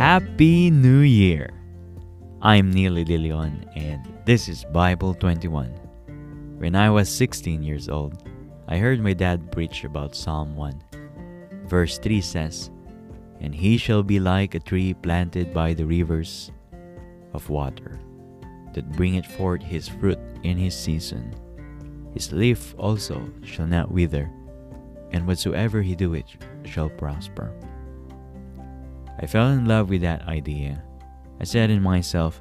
Happy New Year! I'm Neely De Leon, and this is Bible 21. When I was 16 years old, I heard my dad preach about Psalm 1. Verse 3 says, And he shall be like a tree planted by the rivers of water, that bringeth forth his fruit in his season. His leaf also shall not wither, and whatsoever he doeth shall prosper. I fell in love with that idea. I said in myself,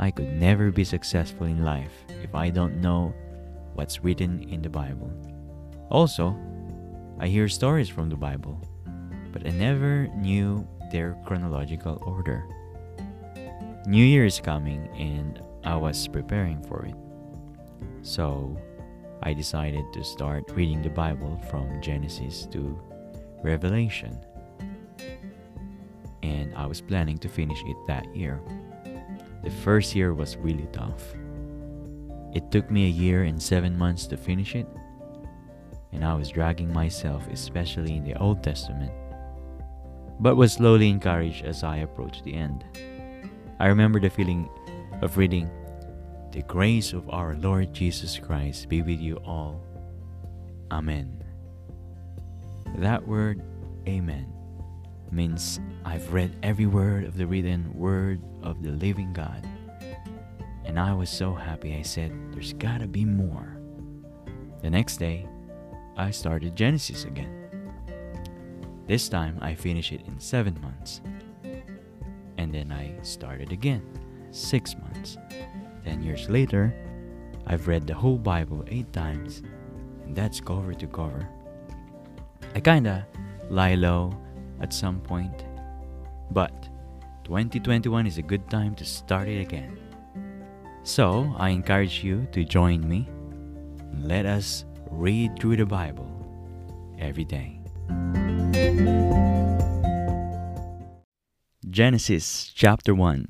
I could never be successful in life if I don't know what's written in the Bible. Also, I hear stories from the Bible, but I never knew their chronological order. New Year is coming and I was preparing for it. So, I decided to start reading the Bible from Genesis to Revelation I was planning to finish it that year. The first year was really tough. It took me a year and seven months to finish it, and I was dragging myself, especially in the Old Testament, but was slowly encouraged as I approached the end. I remember the feeling of reading, The grace of our Lord Jesus Christ be with you all. Amen. That word, Amen means I've read every word of the written word of the living God. And I was so happy, I said, There's gotta be more. The next day, I started Genesis again. This time, I finished it in seven months. And then I started again, six months. Ten years later, I've read the whole Bible eight times, and that's cover to cover. I kinda lie low at some point. But 2021 is a good time to start it again. So I encourage you to join me. And let us read through the Bible every day. Genesis chapter 1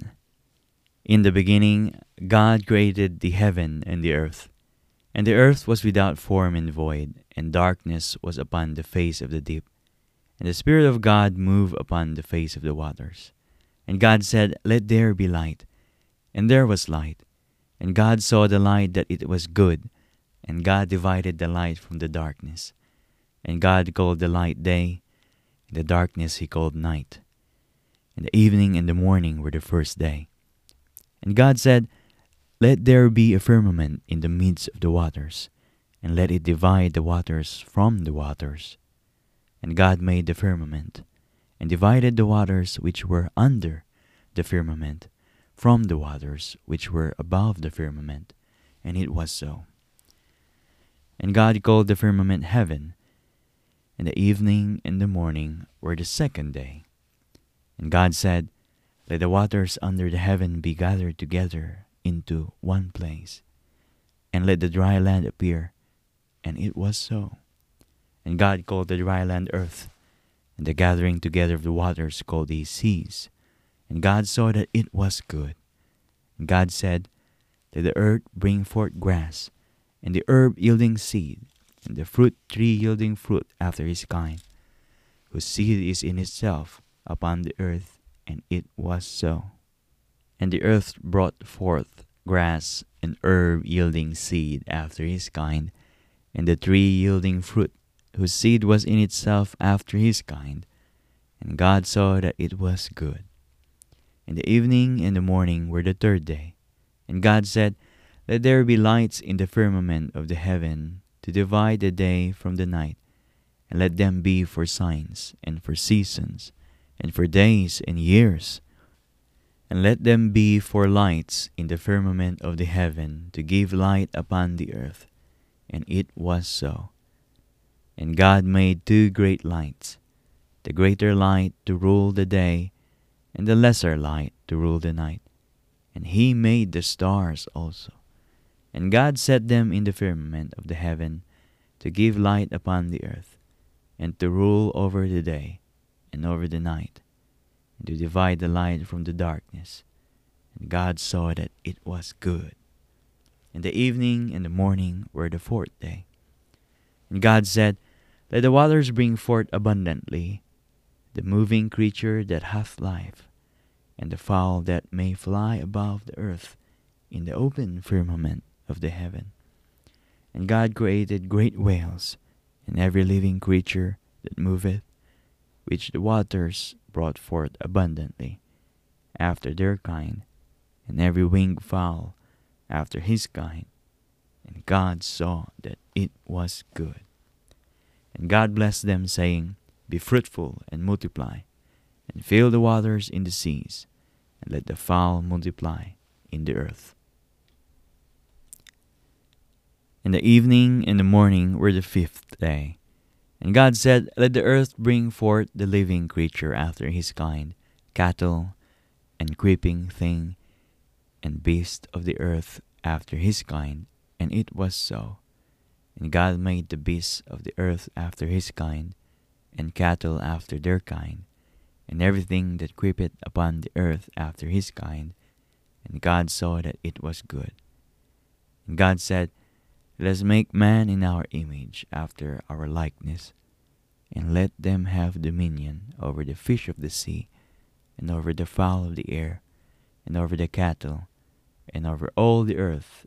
In the beginning, God created the heaven and the earth. And the earth was without form and void, and darkness was upon the face of the deep and the Spirit of God moved upon the face of the waters. And God said, Let there be light. And there was light. And God saw the light that it was good. And God divided the light from the darkness. And God called the light day, and the darkness he called night. And the evening and the morning were the first day. And God said, Let there be a firmament in the midst of the waters, and let it divide the waters from the waters. And God made the firmament, and divided the waters which were under the firmament from the waters which were above the firmament. And it was so. And God called the firmament heaven, and the evening and the morning were the second day. And God said, Let the waters under the heaven be gathered together into one place, and let the dry land appear. And it was so. And God called the dry land earth, and the gathering together of the waters called he seas. And God saw that it was good. And God said, Let the earth bring forth grass, and the herb yielding seed, and the fruit tree yielding fruit after his kind, whose seed is in itself upon the earth. And it was so. And the earth brought forth grass and herb yielding seed after his kind, and the tree yielding fruit whose seed was in itself after his kind. And God saw that it was good. And the evening and the morning were the third day. And God said, Let there be lights in the firmament of the heaven to divide the day from the night, and let them be for signs, and for seasons, and for days and years. And let them be for lights in the firmament of the heaven to give light upon the earth. And it was so. And God made two great lights, the greater light to rule the day, and the lesser light to rule the night. And he made the stars also. And God set them in the firmament of the heaven to give light upon the earth, and to rule over the day and over the night, and to divide the light from the darkness. And God saw that it was good. And the evening and the morning were the fourth day. And God said, let the waters bring forth abundantly the moving creature that hath life, and the fowl that may fly above the earth in the open firmament of the heaven. And God created great whales, and every living creature that moveth, which the waters brought forth abundantly, after their kind, and every winged fowl after his kind. And God saw that it was good. And God blessed them, saying, Be fruitful and multiply, and fill the waters in the seas, and let the fowl multiply in the earth. In the evening and the morning were the fifth day. And God said, Let the earth bring forth the living creature after his kind, cattle, and creeping thing, and beast of the earth after his kind. And it was so. And God made the beasts of the earth after his kind, and cattle after their kind, and everything that creepeth upon the earth after his kind. And God saw that it was good. And God said, Let us make man in our image, after our likeness, and let them have dominion over the fish of the sea, and over the fowl of the air, and over the cattle, and over all the earth,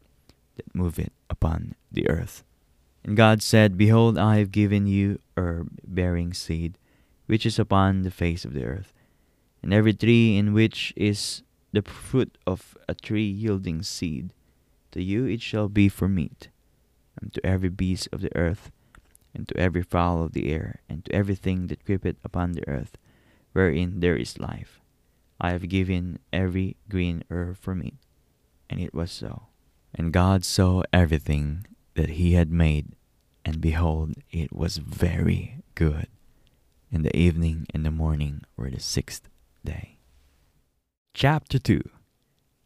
that moveth upon the earth. And God said, Behold, I have given you herb bearing seed, which is upon the face of the earth, and every tree in which is the fruit of a tree yielding seed, to you it shall be for meat, and to every beast of the earth, and to every fowl of the air, and to everything that creepeth upon the earth, wherein there is life. I have given every green herb for meat. And it was so. And God saw everything that he had made, and behold, it was very good. And the evening and the morning were the sixth day. Chapter 2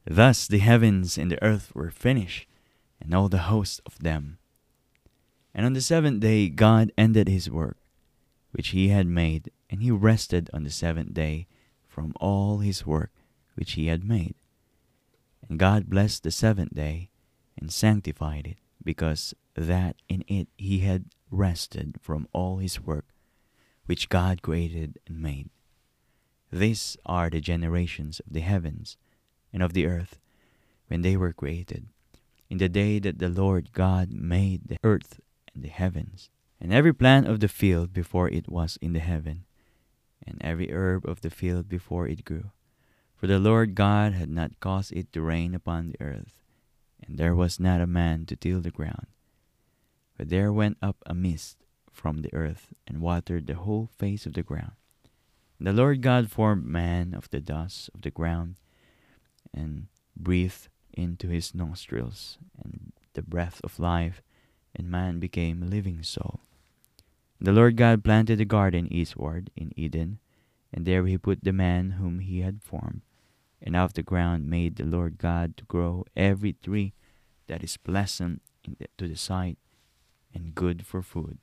Thus the heavens and the earth were finished, and all the host of them. And on the seventh day God ended his work, which he had made, and he rested on the seventh day from all his work which he had made. And God blessed the seventh day and sanctified it, because that in it he had rested from all his work which God created and made. These are the generations of the heavens and of the earth when they were created, in the day that the Lord God made the earth and the heavens, and every plant of the field before it was in the heaven, and every herb of the field before it grew. For the Lord God had not caused it to rain upon the earth, and there was not a man to till the ground. But there went up a mist from the earth, and watered the whole face of the ground. And the Lord God formed man of the dust of the ground, and breathed into his nostrils and the breath of life, and man became a living soul. And the Lord God planted a garden eastward in Eden, and there he put the man whom he had formed. And out of the ground made the Lord God to grow every tree that is pleasant the, to the sight and good for food,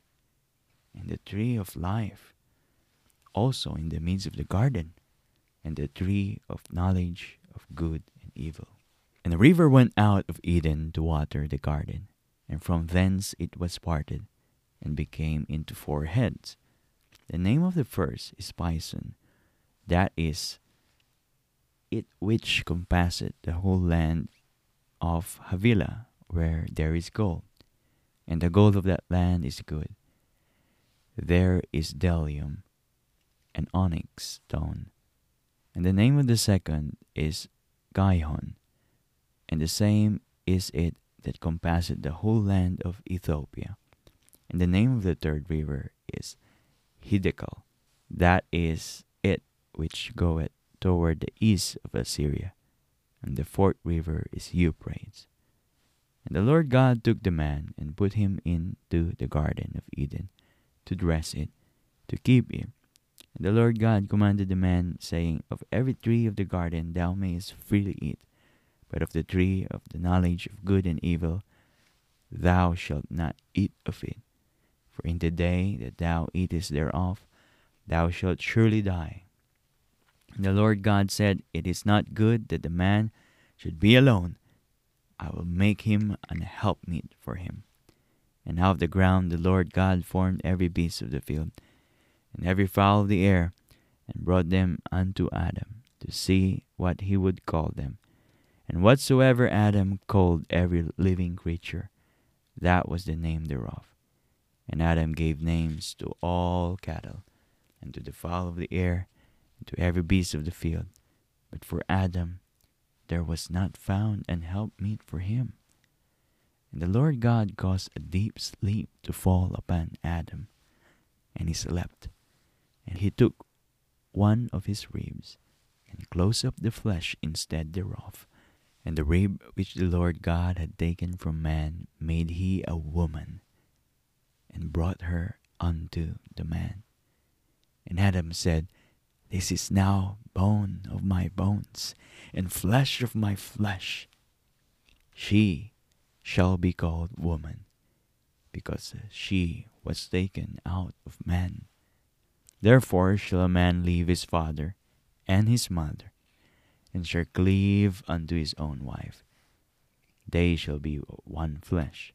and the tree of life also in the midst of the garden, and the tree of knowledge of good and evil. And the river went out of Eden to water the garden, and from thence it was parted, and became into four heads. The name of the first is Pison, that is, it which compasseth the whole land of Havilah, where there is gold, and the gold of that land is good. There is bdellium and onyx stone. And the name of the second is Gihon, and the same is it that compasseth the whole land of Ethiopia. And the name of the third river is Hiddekel, that is it which goeth toward the east of Assyria. And the fourth river is Euphrates. And the Lord God took the man and put him into the garden of Eden to dress it, to keep it. And the Lord God commanded the man, saying, Of every tree of the garden thou mayest freely eat, but of the tree of the knowledge of good and evil thou shalt not eat of it. For in the day that thou eatest thereof, thou shalt surely die. The Lord God said, It is not good that the man should be alone. I will make him an helpmeet for him. And out of the ground the Lord God formed every beast of the field, and every fowl of the air, and brought them unto Adam, to see what he would call them. And whatsoever Adam called every living creature, that was the name thereof. And Adam gave names to all cattle, and to the fowl of the air, to every beast of the field. But for Adam there was not found an helpmeet for him. And the Lord God caused a deep sleep to fall upon Adam, and he slept. And he took one of his ribs, and closed up the flesh instead thereof. And the rib which the Lord God had taken from man made he a woman, and brought her unto the man. And Adam said, This is now bone of my bones, and flesh of my flesh. She shall be called woman, because she was taken out of man. Therefore shall a man leave his father and his mother, and shall cleave unto his own wife. They shall be one flesh.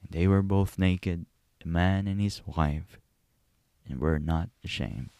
And they were both naked, the man and his wife, and were not ashamed.